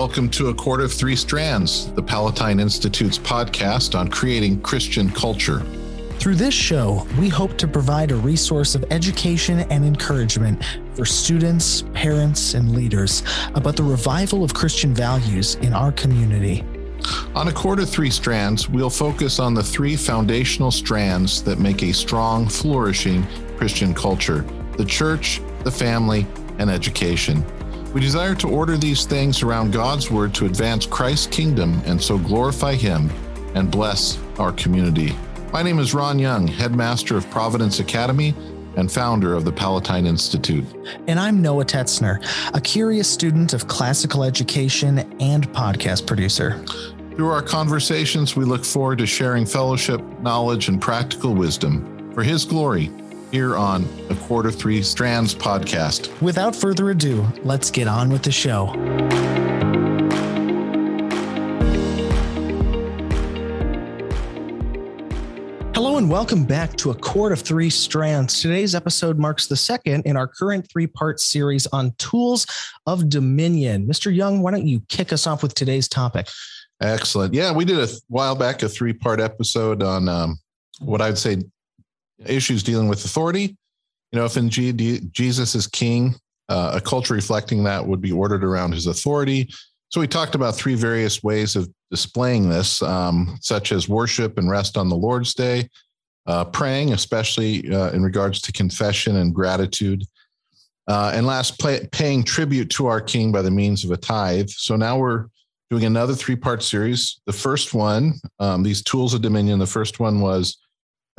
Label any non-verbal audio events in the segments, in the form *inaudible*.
welcome to A Cord of Three Strands, the Palatine Institute's podcast on creating Christian culture. Through this show, we hope to provide a resource of education and encouragement for students, parents, and leaders about the revival of Christian values in our community. On A Cord of Three Strands, we'll focus on the three foundational strands that make a strong, flourishing Christian culture the church, the family, and education. We desire to order these things around God's word to advance Christ's kingdom and so glorify Him and bless our community. My name is Ron Young, headmaster of Providence Academy and founder of the Palatine Institute. And I'm Noah Tetzner, a curious student of classical education and podcast producer. Through our conversations, we look forward to sharing fellowship, knowledge, and practical wisdom for His glory here on the Cord of Three Strands podcast. Without further ado, let's get on with the show. Hello and welcome back to A Cord of Three Strands. Today's episode marks the second in our current three part series on tools of dominion. Mr. Young, why don't you kick us off with today's topic? Excellent. Yeah, we did a while back a three part episode on um, what I'd say issues dealing with authority. You know, if in Jesus is king, uh, a culture reflecting that would be ordered around his authority. So we talked about three various ways of displaying this, um, such as worship and rest on the Lord's Day, uh, praying, especially uh, in regards to confession and gratitude. Uh, and last, pay, paying tribute to our King by the means of a tithe. So now we're doing another three part series. The first one, um, these tools of dominion, the first one was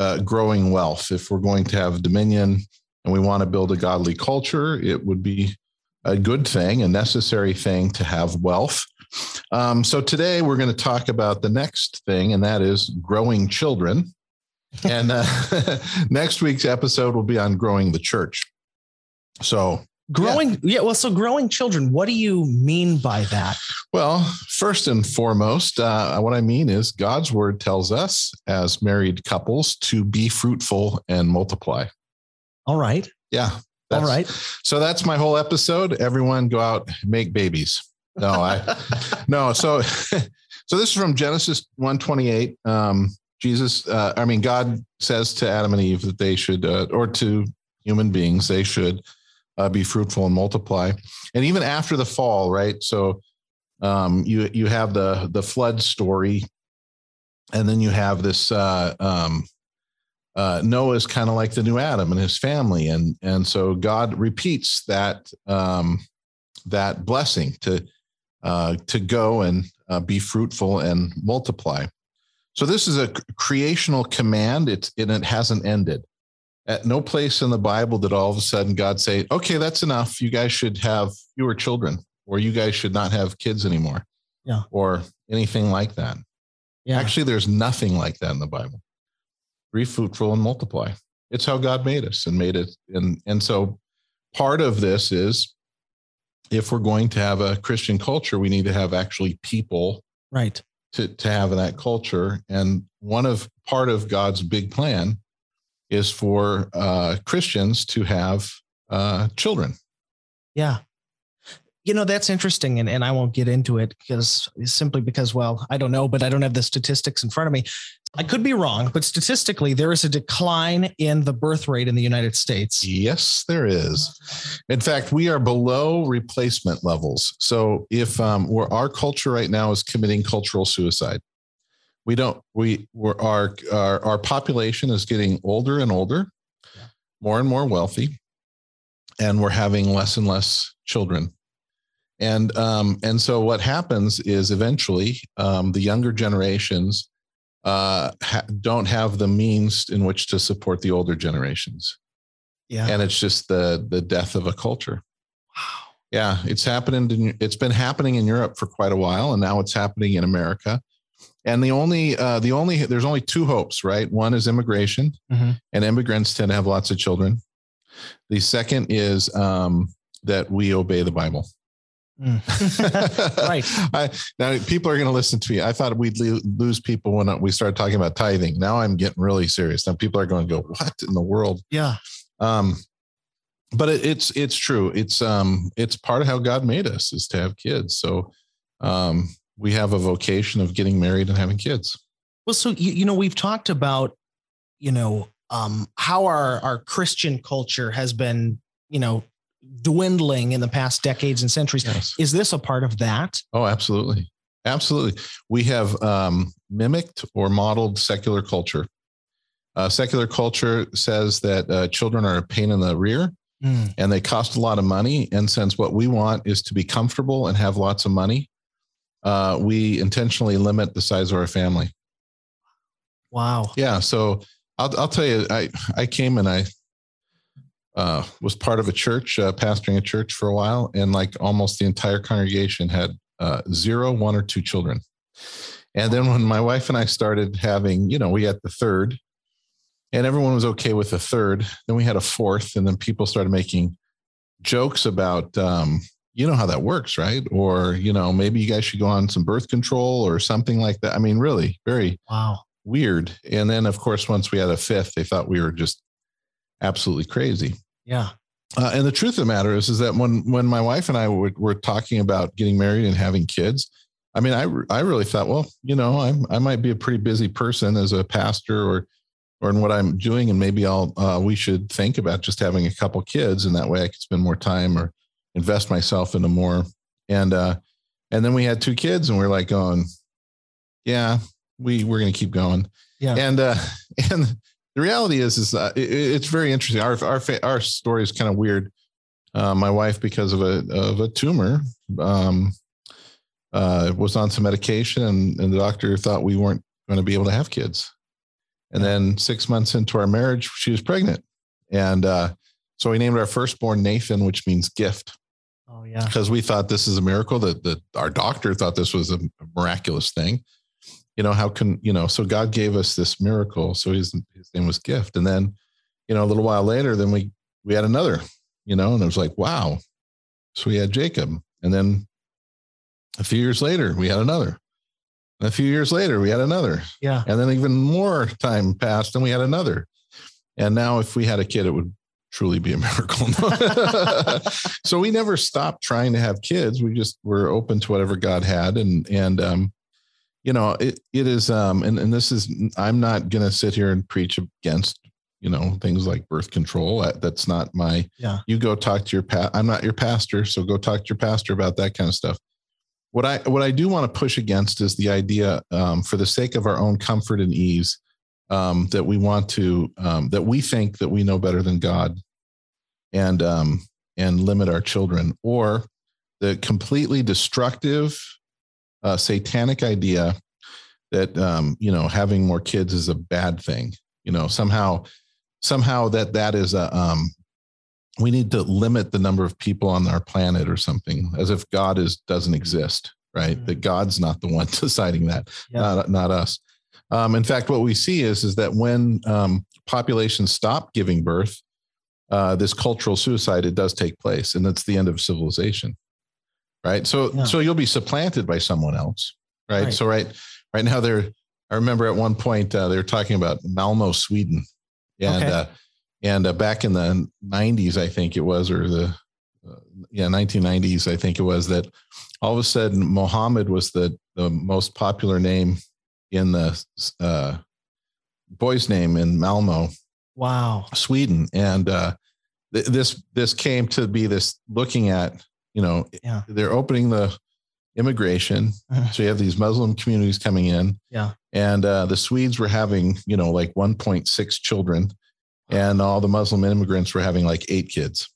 uh, growing wealth. If we're going to have dominion and we want to build a godly culture, it would be a good thing, a necessary thing to have wealth. Um, so today we're going to talk about the next thing, and that is growing children. and uh, *laughs* next week's episode will be on growing the church. So growing, yeah. yeah. Well, so growing children. What do you mean by that? Well, first and foremost, uh, what I mean is God's word tells us as married couples to be fruitful and multiply. All right. Yeah. All right. So that's my whole episode. Everyone go out, make babies. No, I, no. So, *laughs* so this is from Genesis 128. Um, Jesus, uh, I mean, God says to Adam and Eve that they should, uh, or to human beings, they should uh, be fruitful and multiply. And even after the fall, right? So, um, you you have the the flood story, and then you have this uh, um, uh, kind of like the new Adam and his family, and and so God repeats that um, that blessing to uh, to go and uh, be fruitful and multiply. So this is a creational command. It's and it hasn't ended. At no place in the Bible did all of a sudden God say, "Okay, that's enough. You guys should have fewer children." or you guys should not have kids anymore. Yeah. Or anything like that. Yeah. Actually, there's nothing like that in the Bible. Be fruitful and multiply. It's how God made us and made it. And, and so part of this is if we're going to have a Christian culture, we need to have actually people right to, to have that culture. And one of part of God's big plan is for uh, Christians to have uh, children. Yeah. You know that's interesting and, and i won't get into it because simply because well i don't know but i don't have the statistics in front of me. I could be wrong but statistically there is a decline in the birth rate in the united states. Yes there is. In fact we are below replacement levels. So if um, we're, our culture right now is committing cultural suicide we don't we we're, our, our our population is getting older and older more and more wealthy and we're having less and less children and um, and so what happens is eventually um, the younger generations uh, ha- don't have the means in which to support the older generations. Yeah, and it's just the the death of a culture. Wow. Yeah, it's happening. In, it's been happening in Europe for quite a while, and now it's happening in America. And the only uh, the only there's only two hopes, right? One is immigration, mm-hmm. and immigrants tend to have lots of children. The second is um, that we obey the Bible. Mm. *laughs* right. *laughs* I, now people are going to listen to me. I thought we'd lose people when we started talking about tithing. Now I'm getting really serious. Now people are going to go, "What in the world?" Yeah. Um, but it, it's it's true. It's um it's part of how God made us is to have kids. So um, we have a vocation of getting married and having kids. Well, so you, you know, we've talked about, you know, um, how our our Christian culture has been, you know, dwindling in the past decades and centuries. Yes. Is this a part of that? Oh, absolutely. Absolutely. We have um, mimicked or modeled secular culture. Uh, secular culture says that uh, children are a pain in the rear Mm. and they cost a lot of money. And since what we want is to be comfortable and have lots of money, uh, we intentionally limit the size of our family. Wow. Yeah. So I'll, I'll tell you, I, I came and I uh, was part of a church, uh, pastoring a church for a while, and like almost the entire congregation had uh, zero, one, or two children. And then when my wife and I started having, you know, we had the third, and everyone was okay with the third. Then we had a fourth, and then people started making jokes about, um, you know, how that works, right? Or you know, maybe you guys should go on some birth control or something like that. I mean, really, very Wow. weird. And then, of course, once we had a fifth, they thought we were just absolutely crazy. Yeah. Uh, and the truth of the matter is, is that when when my wife and I were, were talking about getting married and having kids, I mean, I I really thought, well, you know, I'm I might be a pretty busy person as a pastor or or in what I'm doing, and maybe I'll uh, we should think about just having a couple kids, and that way I could spend more time or invest myself into more. And uh, and then we had two kids, and we're like going, yeah, we we're going to keep going. Yeah. And uh, *laughs* and the reality is, is uh, it, it's very interesting. Our our our story is kind of weird. Uh, my wife, because of a of a tumor, um, uh, was on some medication, and, and the doctor thought we weren't going to be able to have kids. And then six months into our marriage, she was pregnant, and uh, so we named our firstborn Nathan, which means gift, Oh yeah. because we thought this is a miracle. That that our doctor thought this was a miraculous thing. You know how can you know? So God gave us this miracle. So his his name was gift, and then you know a little while later, then we we had another. You know, and it was like wow. So we had Jacob, and then a few years later, we had another. And a few years later, we had another. Yeah. And then even more time passed and we had another. And now, if we had a kid, it would truly be a *laughs* miracle. *laughs* so we never stopped trying to have kids. We just were open to whatever God had. And, and, um, you know, it, it is, um, and, and this is, I'm not going to sit here and preach against, you know, things like birth control. That- That's not my, Yeah. you go talk to your, pa- I'm not your pastor. So go talk to your pastor about that kind of stuff. What I what I do want to push against is the idea, um, for the sake of our own comfort and ease, um, that we want to um, that we think that we know better than God, and um, and limit our children, or the completely destructive, uh, satanic idea that um, you know having more kids is a bad thing. You know somehow somehow that that is a um, we need to limit the number of people on our planet or something as if god is doesn't exist right Mhm. that god's not the one *laughs* deciding that Yeah. not, not us um, in fact what we see is is that when um, populations stop giving birth uh, this cultural suicide it does take place and that's the end of civilization right so Yeah. so you'll be supplanted by someone else right, Right. so right right now they're i remember at one point uh, they were talking about malmo sweden and Okay. uh, and uh, back in the 90s i think it was or the uh, yeah 1990s i think it was that all of a sudden mohammed was the the most popular name in the uh, boy's name in malmo Wow. sweden and uh, th- this this came to be this looking at you know Yeah. they're opening the immigration Mhm. so you have these muslim communities coming in Yeah. and uh, the swedes were having you know like 1.6 children and all the muslim immigrants were having like eight kids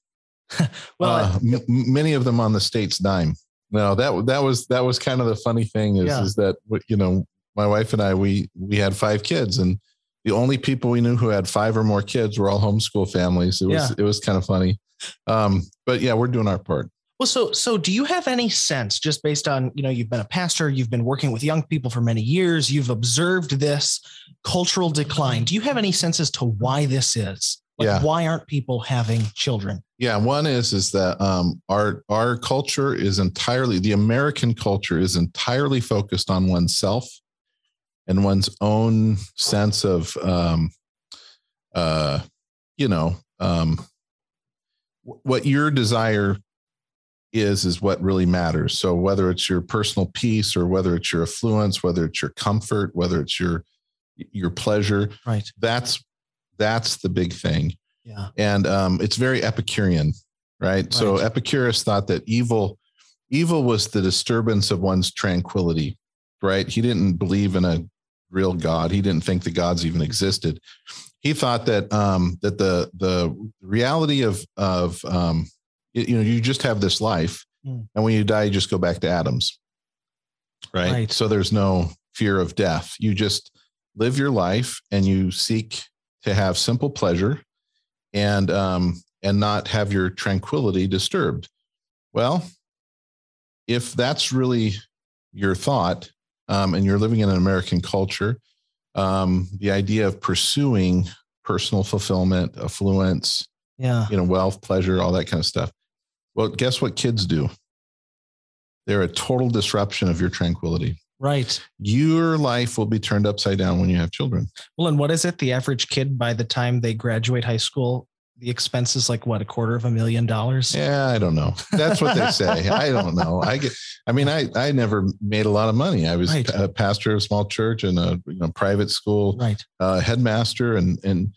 *laughs* Well, uh, m- m- many of them on the state's dime no that that was that was kind of the funny thing is Yeah. is that you know my wife and i we we had five kids and the only people we knew who had five or more kids were all homeschool families it was Yeah. it was kind of funny um but yeah we're doing our part Well, so so do you have any sense, just based on you know you've been a pastor, you've been working with young people for many years, you've observed this cultural decline. Do you have any sense as to why this is? Like, Yeah. Why aren't people having children? Yeah, one is is that um, our our culture is entirely the American culture is entirely focused on oneself and one's own sense of, um, uh, you know, um, what your desire is is what really matters. So whether it's your personal peace or whether it's your affluence, whether it's your comfort, whether it's your your pleasure, right? That's that's the big thing. Yeah. And um, it's very Epicurean, right? right? So Epicurus thought that evil evil was the disturbance of one's tranquility, right? He didn't believe in a real God. He didn't think the gods even existed. He thought that um, that the the reality of of um, you know you just have this life, mm. and when you die, you just go back to atoms, right? right? So there's no fear of death. You just live your life, and you seek to have simple pleasure, and um, and not have your tranquility disturbed. Well, if that's really your thought, um, and you're living in an American culture, um, the idea of pursuing personal fulfillment, affluence, yeah, you know, wealth, pleasure, all that kind of stuff. Well, guess what kids do? They're a total disruption of your tranquility. Right. Your life will be turned upside down when you have children. Well, and what is it? The average kid by the time they graduate high school the expense is like what a quarter of a million dollars? Yeah i don't know. That's what they say. *laughs* I don't know. I get i mean i i never made a lot of money. I was right. a pastor of a small church and a you know, private school right. uh, headmaster and and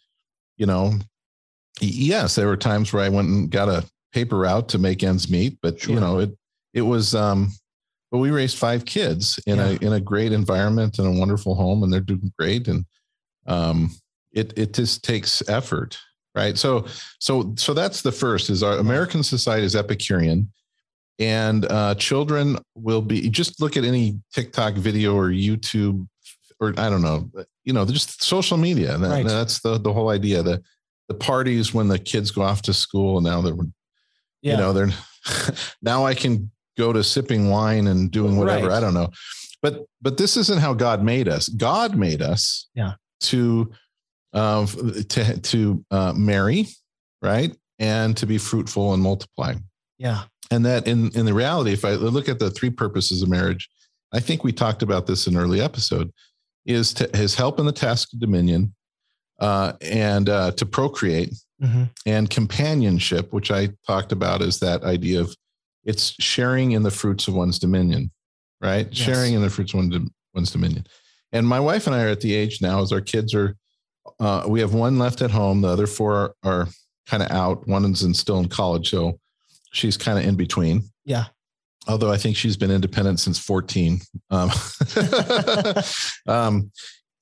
you know yes there were times where i went and got a paper route to make ends meet but sure. you know it it was um but we raised five kids in yeah. a in a great environment and a wonderful home and they're doing great. And um it it just takes effort right so so so that's the first is our american society is epicurean and uh, children will be just look at any tiktok video or youtube or i don't know you know just social media that, right. that's the the whole idea the the parties when the kids go off to school and now they're yeah. you know they're *laughs* now i can go to sipping wine and doing whatever right. i don't know but but this isn't how god made us god made us yeah to uh, to to uh, marry, right, and to be fruitful and multiply. Yeah, and that in in the reality, if I look at the three purposes of marriage, I think we talked about this in an early episode, is to his help in the task of dominion, uh, and uh, to procreate, mm-hmm. and companionship, which I talked about is that idea of it's sharing in the fruits of one's dominion, right? Yes. Sharing in the fruits of one's, one's dominion. And my wife and I are at the age now as our kids are uh, we have one left at home. The other four are, are kind of out. One is in, still in college, so she's kind of in between. Yeah. Although I think she's been independent since 14. Um, *laughs* um,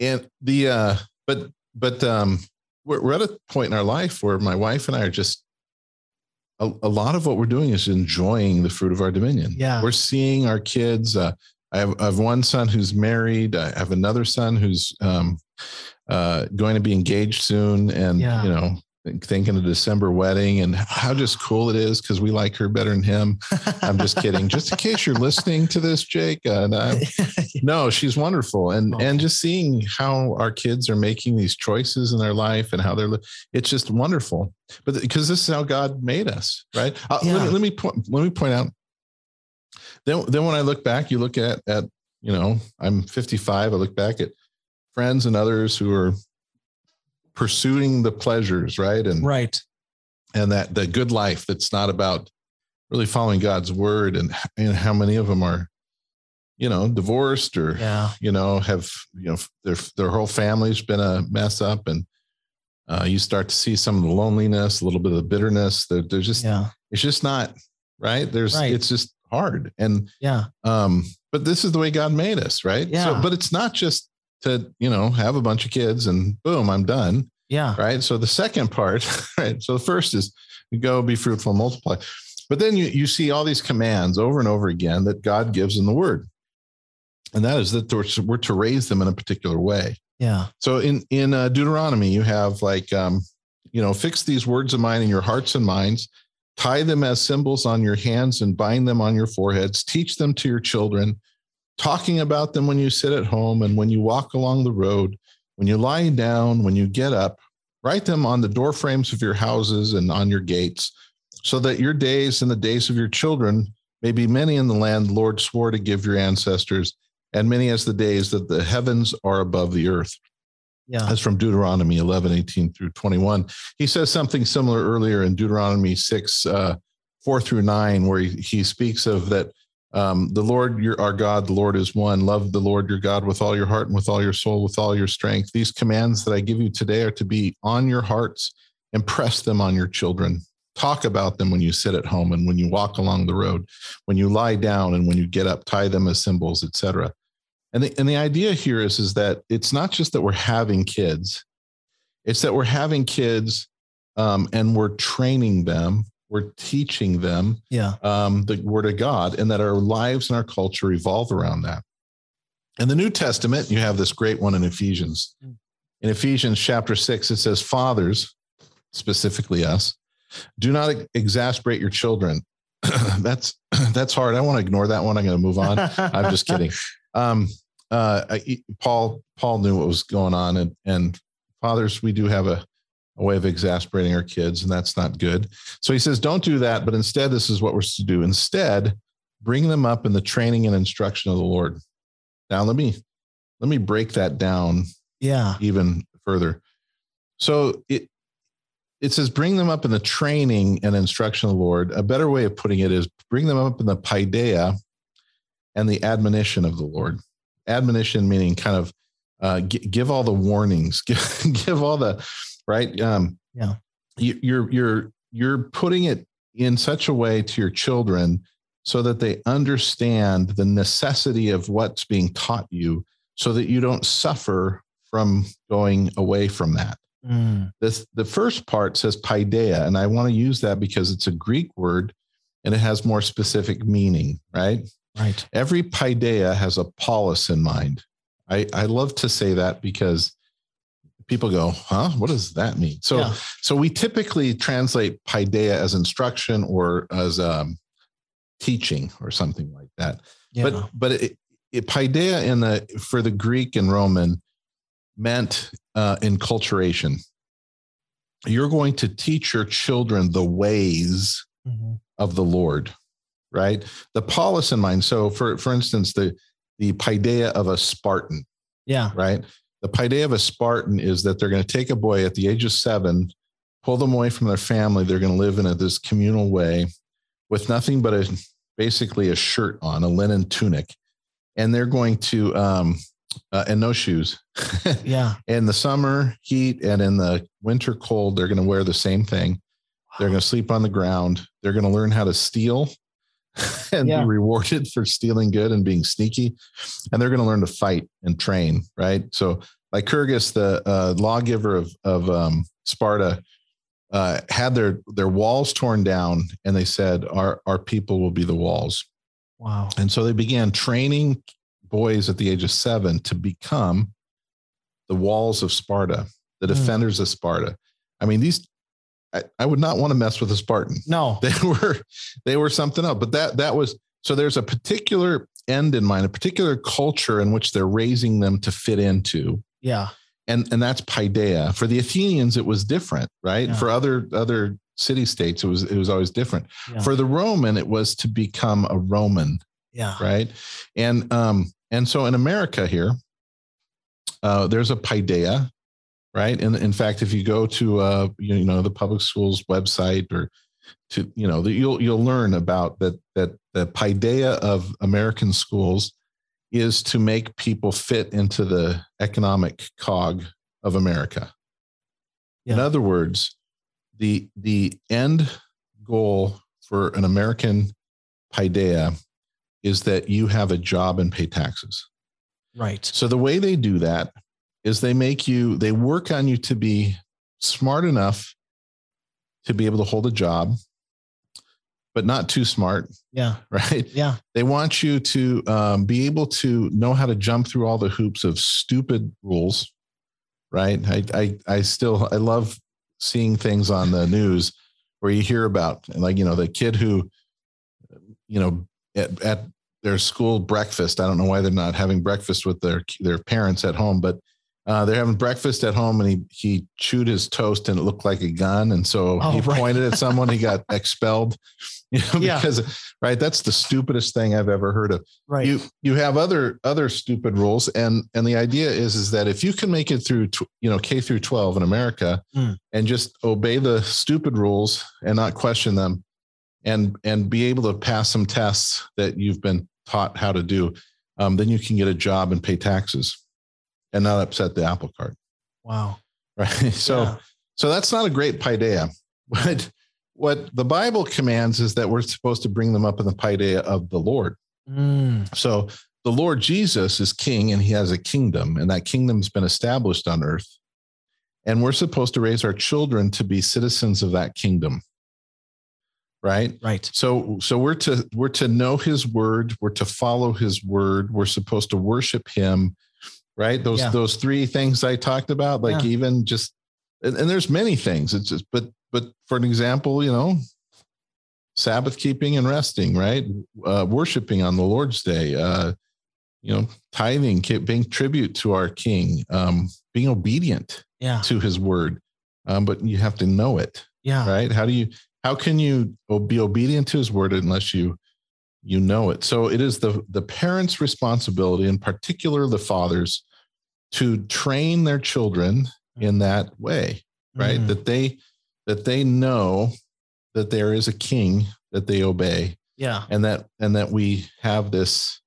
and the uh, but but um, we're, we're at a point in our life where my wife and I are just a, a, lot of what we're doing is enjoying the fruit of our dominion. Yeah. We're seeing our kids. Uh, I, have, I have one son who's married. I have another son who's um, uh, going to be engaged soon, and yeah. you know, thinking a December wedding, and how just cool it is because we like her better than him. I'm just kidding. just in case you're listening to this, Jake, uh, *laughs* no, she's wonderful, and oh. and just seeing how our kids are making these choices in their life and how they're, it's just wonderful. But because this is how God made us, right? Uh, yeah. let, me, let me point let me point out. Then, then when I look back, you look at at you know, I'm 55. I look back at friends and others who are pursuing the pleasures, right? And right. And that the good life that's not about really following God's word and, and how many of them are, you know, divorced or, yeah. you know, have, you know, their, their whole family's been a mess up and uh, you start to see some of the loneliness, a little bit of the bitterness that there's just, yeah. it's just not right. There's, right. it's just hard. And, yeah. Um, but this is the way God made us, right? Yeah. So, but it's not just to you know have a bunch of kids and boom i'm done. Yeah. Right? So the second part *laughs* right? So the first is go be fruitful and multiply. But then you, you see all these commands over and over again that god gives in the word. And that is that we're to raise them in a particular way. Yeah. So in in uh, deuteronomy you have like um you know fix these words of mine in your hearts and minds. Tie them as symbols on your hands and bind them on your foreheads. Teach them to your children talking about them when you sit at home and when you walk along the road, when you lie down, when you get up. Write them on the door frames of your houses and on your gates, so that your days and the days of your children may be many in the land the Lord swore to give your ancestors, and many as the days that the heavens are above the earth. Yeah. That's from Deuteronomy 11, 18 through 21. He says something similar earlier in Deuteronomy 6, uh, four through nine, where he, he speaks of that um, the Lord, your our God, the Lord is one. Love the Lord your God with all your heart and with all your soul, with all your strength. These commands that I give you today are to be on your hearts. Impress them on your children. Talk about them when you sit at home and when you walk along the road, when you lie down and when you get up. Tie them as symbols, etc. And the and the idea here is is that it's not just that we're having kids, it's that we're having kids um, and we're training them we're teaching them yeah. um, the word of God, and that our lives and our culture revolve around that. In the New Testament, you have this great one in Ephesians. Hmm. In Ephesians chapter six, it says, Fathers, specifically us, do not exasperate your children. *clears throat* that's *clears throat* that's hard. I want to ignore that one. I'm going to move on. I'm just *laughs* kidding. Um, uh, I, Paul Paul knew what was going on, and and fathers, we do have a a way of exasperating our kids, and that's not good. So he says, don't do that, but instead, this is what we're to do. Instead, bring them up in the training and instruction of the Lord. Now, let me let me break that down. Yeah, even further. So it it says bring them up in the training and instruction of the Lord. A better way of putting it is bring them up in the paideia and the admonition of the Lord. Admonition meaning kind of uh, give all the warnings, *laughs* give, give all the right? Um, yeah, you, you're you're you're putting it in such a way to your children so that they understand the necessity of what's being taught you, so that you don't suffer from going away from that. Mm. This the first part says paideia, and I want to use that because it's a Greek word and it has more specific meaning, right? Right. Every paideia has a polis in mind. I, I love to say that because people go, huh? What does that mean? So, yeah. so we typically translate paideia as instruction or as um, teaching or something like that. Yeah. But, but it, it, paideia in the for the Greek and Roman meant uh, enculturation. You're going to teach your children the ways mm-hmm. of the Lord, right? The polis in mind. So, for for instance, the the paideia of a Spartan. Yeah. Right the paideia of a Spartan is that they're going to take a boy at the age of seven, pull them away from their family. They're going to live in a, this communal way with nothing but a basically a shirt on, a linen tunic, and they're going to um, uh, and no shoes. *laughs* yeah. In the summer heat and in the winter cold, they're going to wear the same thing. They're going to sleep on the ground. They're going to learn how to steal *laughs* and yeah. be rewarded for stealing good and being sneaky. And they're going to learn to fight and train, right? So, Lycurgus, the uh, lawgiver of, of um, Sparta, uh, had their their walls torn down, and they said, "Our our people will be the walls." Wow! And so they began training boys at the age of seven to become the walls of Sparta, the hmm. defenders mm. of Sparta. I mean, these I, I would not want to mess with a Spartan. No, *laughs* they were they were something else. But that that was so. There's a particular end in mind, a particular culture in which they're raising them to fit into. Yeah, and and that's paideia. For the Athenians, it was different, right? Yeah. For other other city states, it was it was always different. Yeah. For the Roman, it was to become a Roman. Yeah, right. And um and so in America here, uh, there's a paideia right? And in fact, if you go to uh, you know the public schools website or to you know you'll you'll learn about that that the paideia of American schools is to make people fit into the economic cog of America. Yeah. In other words, the the end goal for an American paideia is that you have a job and pay taxes. Right. So the way they do that is they make you they work on you to be smart enough to be able to hold a job but not too smart yeah. *laughs* right? Yeah. They want you to um, be able to know how to jump through all the hoops of stupid rules right? I, I i still i love seeing things on the news where you hear about like you know the kid who you know at, at their school breakfast i don't know why they're not having breakfast with their their parents at home but uh, they're having breakfast at home and he he chewed his toast and it looked like a gun and so oh, he right. pointed at *laughs* someone he got expelled *laughs* you know yeah. because right that's the stupidest thing i've ever heard of right you you have other other stupid rules and and the idea is is that if you can make it through you know k through 12 in america mm. and just obey the stupid rules and not question them and and be able to pass some tests that you've been taught how to do, um, then you can get a job and pay taxes and not upset the apple cart. Wow. *laughs* Right. So Yeah. so that's not a great paideia. What *laughs* what the Bible commands is that we're supposed to bring them up in the paideia of the Lord. Mm, So the Lord Jesus is king and he has a kingdom, and that kingdom's been established on earth. And we're supposed to raise our children to be citizens of that kingdom. Right? right. So so we're to we're to know his word, we're to follow his word, we're supposed to worship him, right? Those Yeah. those three things I talked about, like Yeah. even just and, and there's many things. It's just but but for an example, you know, Sabbath keeping and resting, right? Uh, worshiping on the Lord's day, uh, you know, tithing, paying tribute to our King, um, being obedient Yeah. to His word, um, but you have to know it, Yeah. right? How do you? How can you be obedient to His word unless you you know it? So it is the the parents' responsibility, in particular the fathers, to train their children in that way right? Mm, that they that they know that there is a king that they obey. Yeah. and that and that we have this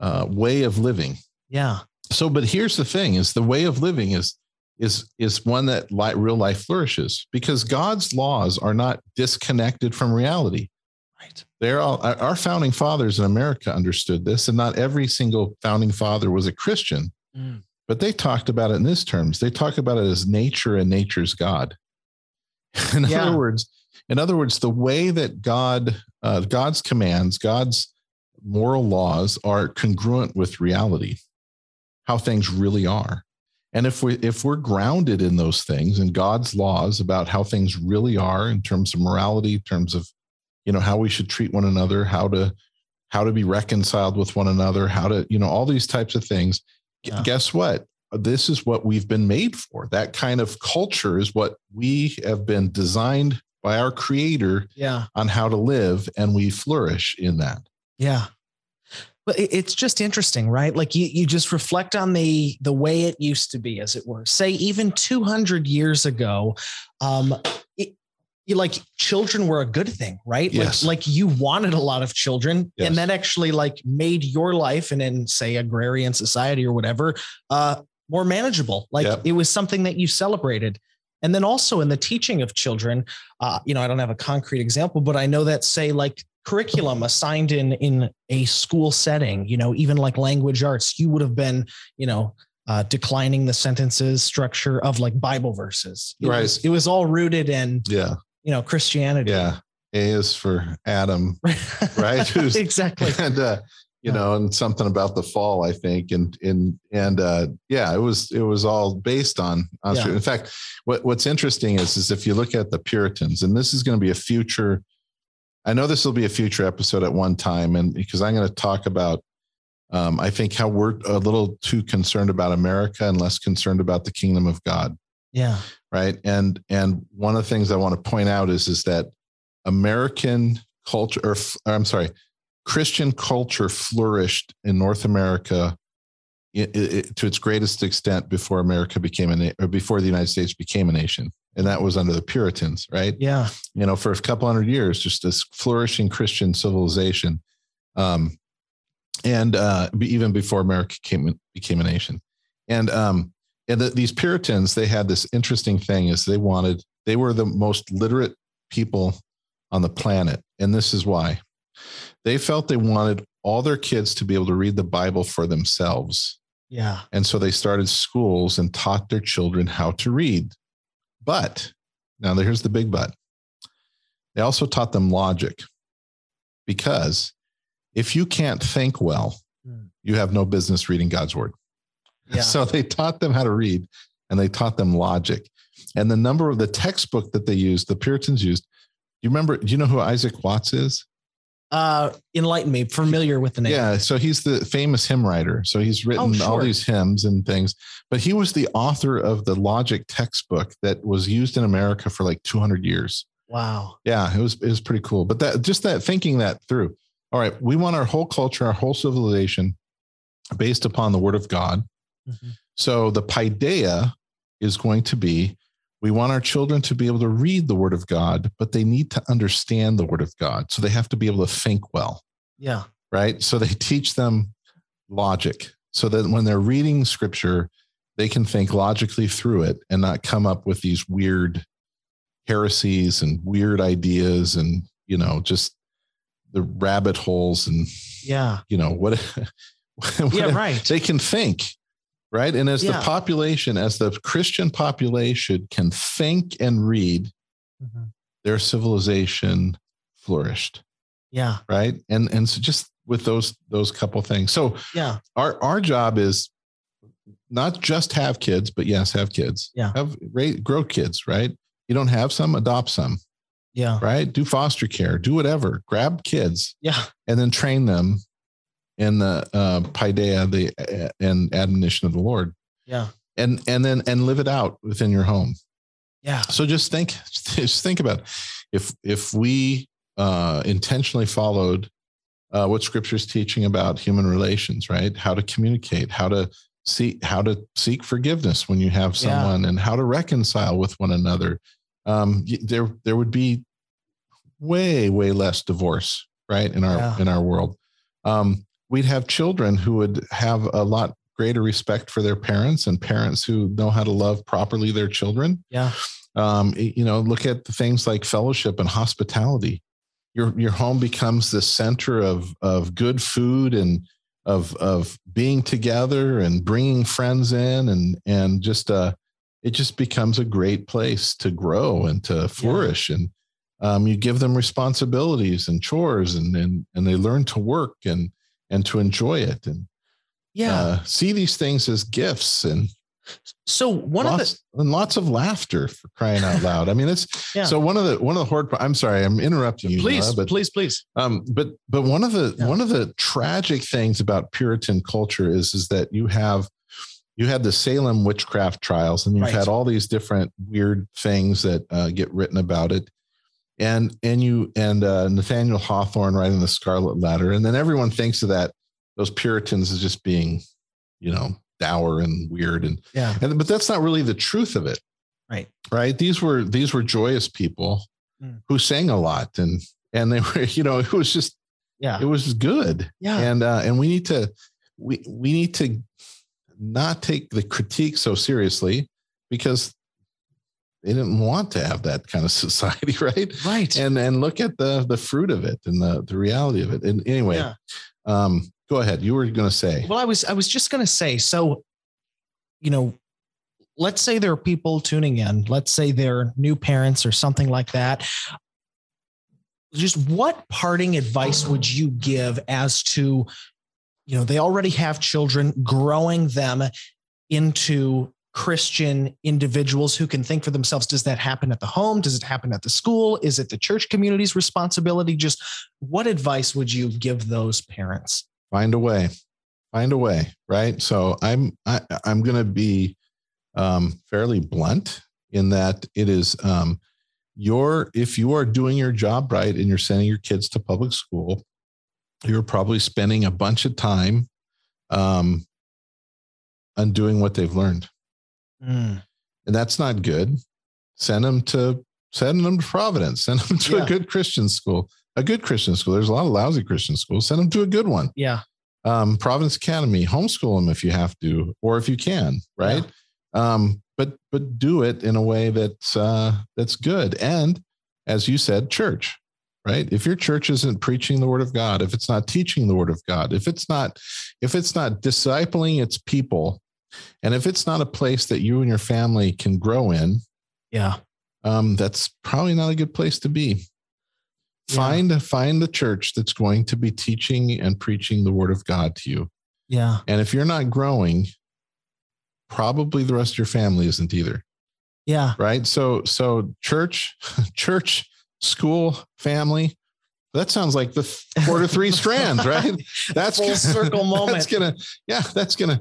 uh, way of living. Yeah. so but here's the thing is the way of living is is is one that li- real life flourishes because god's laws are not disconnected from reality. Right. they're all our our founding fathers in america understood this and not every single founding father was a christian. Mm, but they talked about it in this terms. They talk about it as nature and nature's God. *laughs* In Yeah. other words, in other words, the way that God, uh, God's commands, God's moral laws are congruent with reality, how things really are. And if we if we're grounded in those things and God's laws about how things really are in terms of morality, in terms of you know how we should treat one another, how to how to be reconciled with one another, how to you know all these types of things. Yeah. Guess what? This is what we've been made for. That kind of culture is what we have been designed by our creator yeah. on how to live, and we flourish in that. Yeah. But it's just interesting, right? Like you, you just reflect on the the way it used to be, as it were. Say even 200 years ago, um, like children were a good thing, right? Yes. Like, like you wanted a lot of children, Yes. and that actually like made your life and in say agrarian society or whatever, uh, more manageable. Like Yep. it was something that you celebrated. And then also in the teaching of children, uh, you know, I don't have a concrete example, but I know that say like curriculum assigned in in a school setting, you know, even like language arts, you would have been, you know, uh, declining the sentences structure of like Bible verses. It Right. Was, it was all rooted in Yeah, you know Christianity. yeah. A is for Adam, right? *laughs* Exactly. and uh, you Yeah. know, and something about the fall, I think, and and and uh, yeah, it was it was all based on on. Yeah. In fact, what what's interesting is is if you look at the Puritans, and this is going to be a future. I know this will be a future episode at one time, and because I'm going to talk about, um, I think how we're a little too concerned about America and less concerned about the kingdom of God Yeah. Right and and one of the things i want to point out is is that american culture or, i'm sorry christian culture flourished in north america i i to its greatest extent before america became a or before the united states became a nation and that was under the puritans right Yeah. you know, for a couple hundred years, just this flourishing Christian civilization. Um, and uh, even before America came, became a nation. And um, and the, these Puritans, they had this interesting thing is they wanted, they were the most literate people on the planet. And this is why. They felt they wanted all their kids to be able to read the Bible for themselves. Yeah. And so they started schools and taught their children how to read. But now here's the big but. They also taught them logic because if you can't think well, Hmm. you have no business reading God's word. Yeah. So they taught them how to read and they taught them logic. And the number of the textbook that they used, the Puritans used, you remember, do you know who Isaac Watts is? uh, enlighten me. Familiar with the name? Yeah, so he's the famous hymn writer. So he's written Oh, all these hymns and things, but he was the author of the logic textbook that was used in America for like 200 years. Wow. Yeah, it was it was pretty cool. But that just that thinking that through. All right, we want our whole culture, our whole civilization based upon the word of God. Mhm. So the paideia is going to be We want our children to be able to read the word of God, but they need to understand the word of God. So they have to be able to think well. Yeah. Right. So they teach them logic so that when they're reading scripture, they can think logically through it and not come up with these weird heresies and weird ideas and, you know, just the rabbit holes and, yeah, you know, what, *laughs* what yeah, right. They can think right? And as yeah. the population, as the Christian population can think and read, mm-hmm. their civilization flourished. Yeah. Right. And and so just with those those couple things. So yeah, our our job is not just have kids, but yes, have kids. Yeah. Have grow kids, right? You don't have some, adopt some. Yeah. Right. Do foster care, do whatever, grab kids. Yeah. And then train them in the uh, paideia, the uh, and admonition of the Lord. Yeah. And and then and live it out within your home. Yeah. So just think, *laughs* just think about it. if if we uh, intentionally followed uh, what Scripture is teaching about human relations, right? How to communicate, how to see, how to seek forgiveness when you have someone, yeah. and how to reconcile with one another. Um, there there would be way way less divorce, right? In our yeah. in our world. Um, we'd have children who would have a lot greater respect for their parents and parents who know how to love properly their children. Yeah. Um, you know, look at the things like fellowship and hospitality. Your your home becomes the center of of good food and of of being together and bringing friends in and and just uh it just becomes a great place to grow and to flourish yeah. and um, you give them responsibilities and chores and and and they learn to work and and to enjoy it and yeah uh, see these things as gifts and so one lots, of the and lots of laughter for crying out loud. I mean, it's *laughs* yeah. so one of the one of the horde. I'm sorry, I'm interrupting you. Please, Noah, but, please, please. Um, but but one of the yeah. one of the tragic things about Puritan culture is is that you have you had the Salem witchcraft trials, and you've right. had all these different weird things that uh, get written about it and and you and uh, Nathaniel Hawthorne writing the Scarlet Letter, and then everyone thinks of that those Puritans as just being, you know, dour and weird, and yeah, and but that's not really the truth of it, right? Right. These were these were joyous people mm. who sang a lot, and and they *laughs* were, you know, it was just, yeah, it was good, yeah, and uh, and we need to we we need to not take the critique so seriously because they didn't want to have that kind of *laughs* society, right? Right. And and look at the the fruit of it and the the reality of it. And anyway, yeah. um, go ahead. You were going to say. Well, I was I was just going to say. So, you know, let's say there are people tuning in. Let's say they're new parents or something like that. Just what parting advice would you give as to, you know, they already have children, growing them into Christian individuals who can think for themselves. Does that happen at the home? Does it happen at the school? Is it the church community's responsibility? Just what advice would you give those parents? Find a way. Find a way, right? So I'm I, am i am going to be um, fairly blunt in that it is um, your if you are doing your job right and you're sending your kids to public school, you're probably spending a bunch of time um, undoing what they've learned Mm. And that's not good. Send them to send them to Providence. Send them to yeah. a good Christian school. A good Christian school. There's a lot of lousy Christian schools. Send them to a good one. Yeah. Um, Providence Academy. Homeschool them if you have to, or if you can. Right. Yeah. Um, but but do it in a way that's uh, that's good. And as you said, church. Right. If your church isn't preaching the word of God, if it's not teaching the word of God, if it's not if it's not discipling its people and if it's not a place that you and your family can grow in, yeah, um, that's probably not a good place to be. Yeah. Find find the church that's going to be teaching and preaching the word of God to you. Yeah. And if you're not growing, probably the rest of your family isn't either. Yeah. Right. So so church, *laughs* church, school, family. That sounds like the four to three *laughs* strands, right? That's full circle *laughs* moment. That's gonna, yeah, that's gonna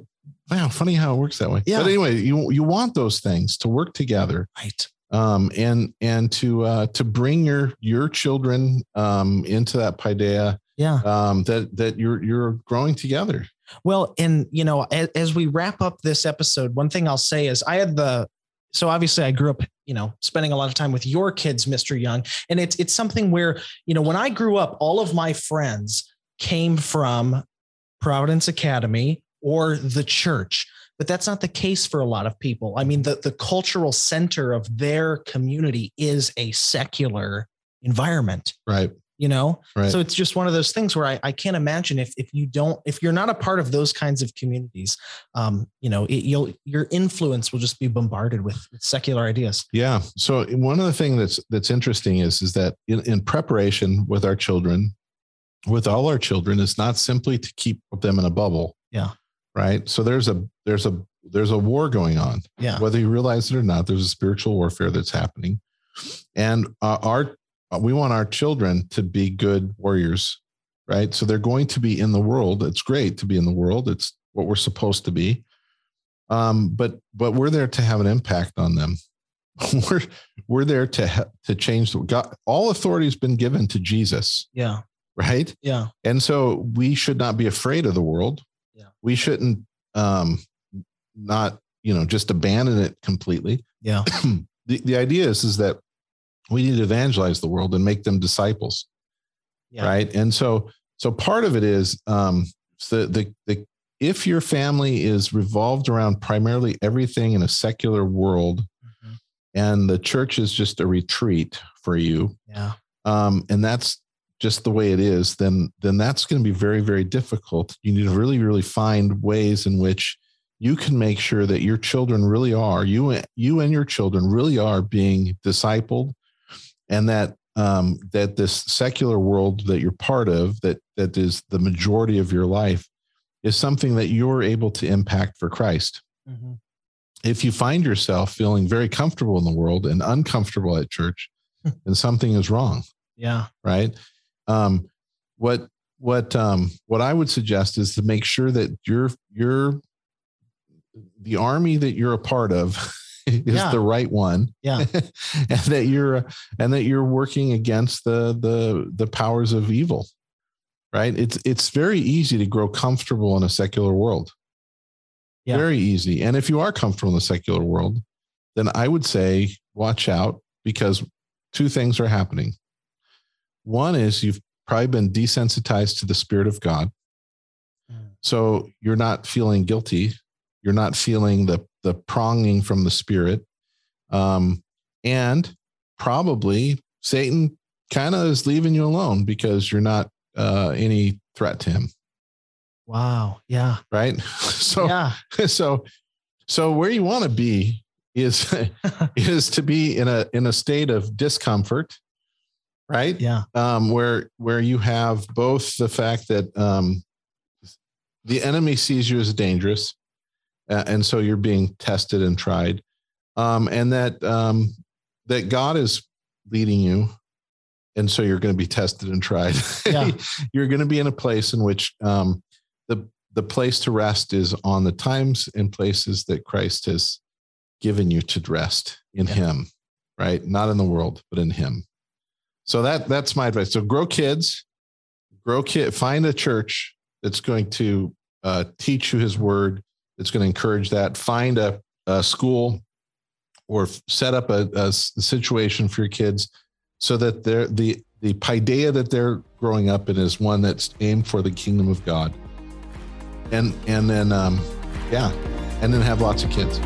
wow, funny how it works that way. Yeah. But anyway, you you want those things to work together. Right. Um, and and to uh, to bring your your children um, into that paideia. Yeah. Um, that that you're you're growing together. Well, and you know, as, as we wrap up this episode, one thing I'll say is I had the so obviously I grew up, you know, spending a lot of time with your kids, Mr. Young. And it's it's something where, you know, when I grew up, all of my friends came from Providence Academy or the church. But that's not the case for a lot of people. I mean, the, the cultural center of their community is a secular environment. Right you know right. so it's just one of those things where I, I can't imagine if if you don't if you're not a part of those kinds of communities um you know it, you'll your influence will just be bombarded with secular ideas yeah so one of the things that's that's interesting is is that in, in preparation with our children with all our children is not simply to keep them in a bubble yeah right so there's a there's a there's a war going on yeah whether you realize it or not there's a spiritual warfare that's happening and uh, our uh, we want our children to be good warriors, right? So they're going to be in the world. It's great to be in the world. It's what we're supposed to be. Um, but but we're there to have an impact on them. *laughs* we're we're there to to change the God. All authority has been given to Jesus. Yeah. Right. Yeah. And so we should not be afraid of the world. Yeah. We shouldn't um, not you know just abandon it completely. Yeah. *clears throat* the the idea is is that we need to evangelize the world and make them disciples yeah. right and so so part of it is um the, the the if your family is revolved around primarily everything in a secular world mm-hmm. and the church is just a retreat for you yeah um and that's just the way it is then then that's going to be very very difficult you need to really really find ways in which you can make sure that your children really are you you and your children really are being discipled and that um, that this secular world that you're part of, that that is the majority of your life, is something that you're able to impact for Christ. Mm-hmm. If you find yourself feeling very comfortable in the world and uncomfortable at church, *laughs* then something is wrong. Yeah. Right. Um, what what um, what I would suggest is to make sure that you're you're the army that you're a part of *laughs* is yeah. the right one. Yeah. *laughs* and that you're and that you're working against the the the powers of evil. Right? It's it's very easy to grow comfortable in a secular world. Yeah. Very easy. And if you are comfortable in the secular world, then I would say watch out because two things are happening. One is you've probably been desensitized to the spirit of God. Mm. So you're not feeling guilty. You're not feeling the the pronging from the spirit. Um, and probably Satan kind of is leaving you alone because you're not uh, any threat to him. Wow. Yeah. Right. *laughs* So, yeah. *laughs* so, so where you want to be is, *laughs* is to be in a, in a state of discomfort. Right. Yeah. Um, where, where you have both the fact that, um, the enemy sees you as dangerous uh, and so you're being tested and tried, um, and that um, that God is leading you, and so you're going to be tested and tried. *laughs* Yeah. you're going to be in a place in which um, the the place to rest is on the times and places that Christ has given you to rest in yeah. Him, right? Not in the world, but in Him. So that that's my advice. So grow kids, grow kid, find a church that's going to uh, teach you His Word that's going to encourage that. Find a, a school or set up a, a, situation for your kids so that they're the the paideia that they're growing up in is one that's aimed for the kingdom of God. And and then um, yeah, and then have lots of kids.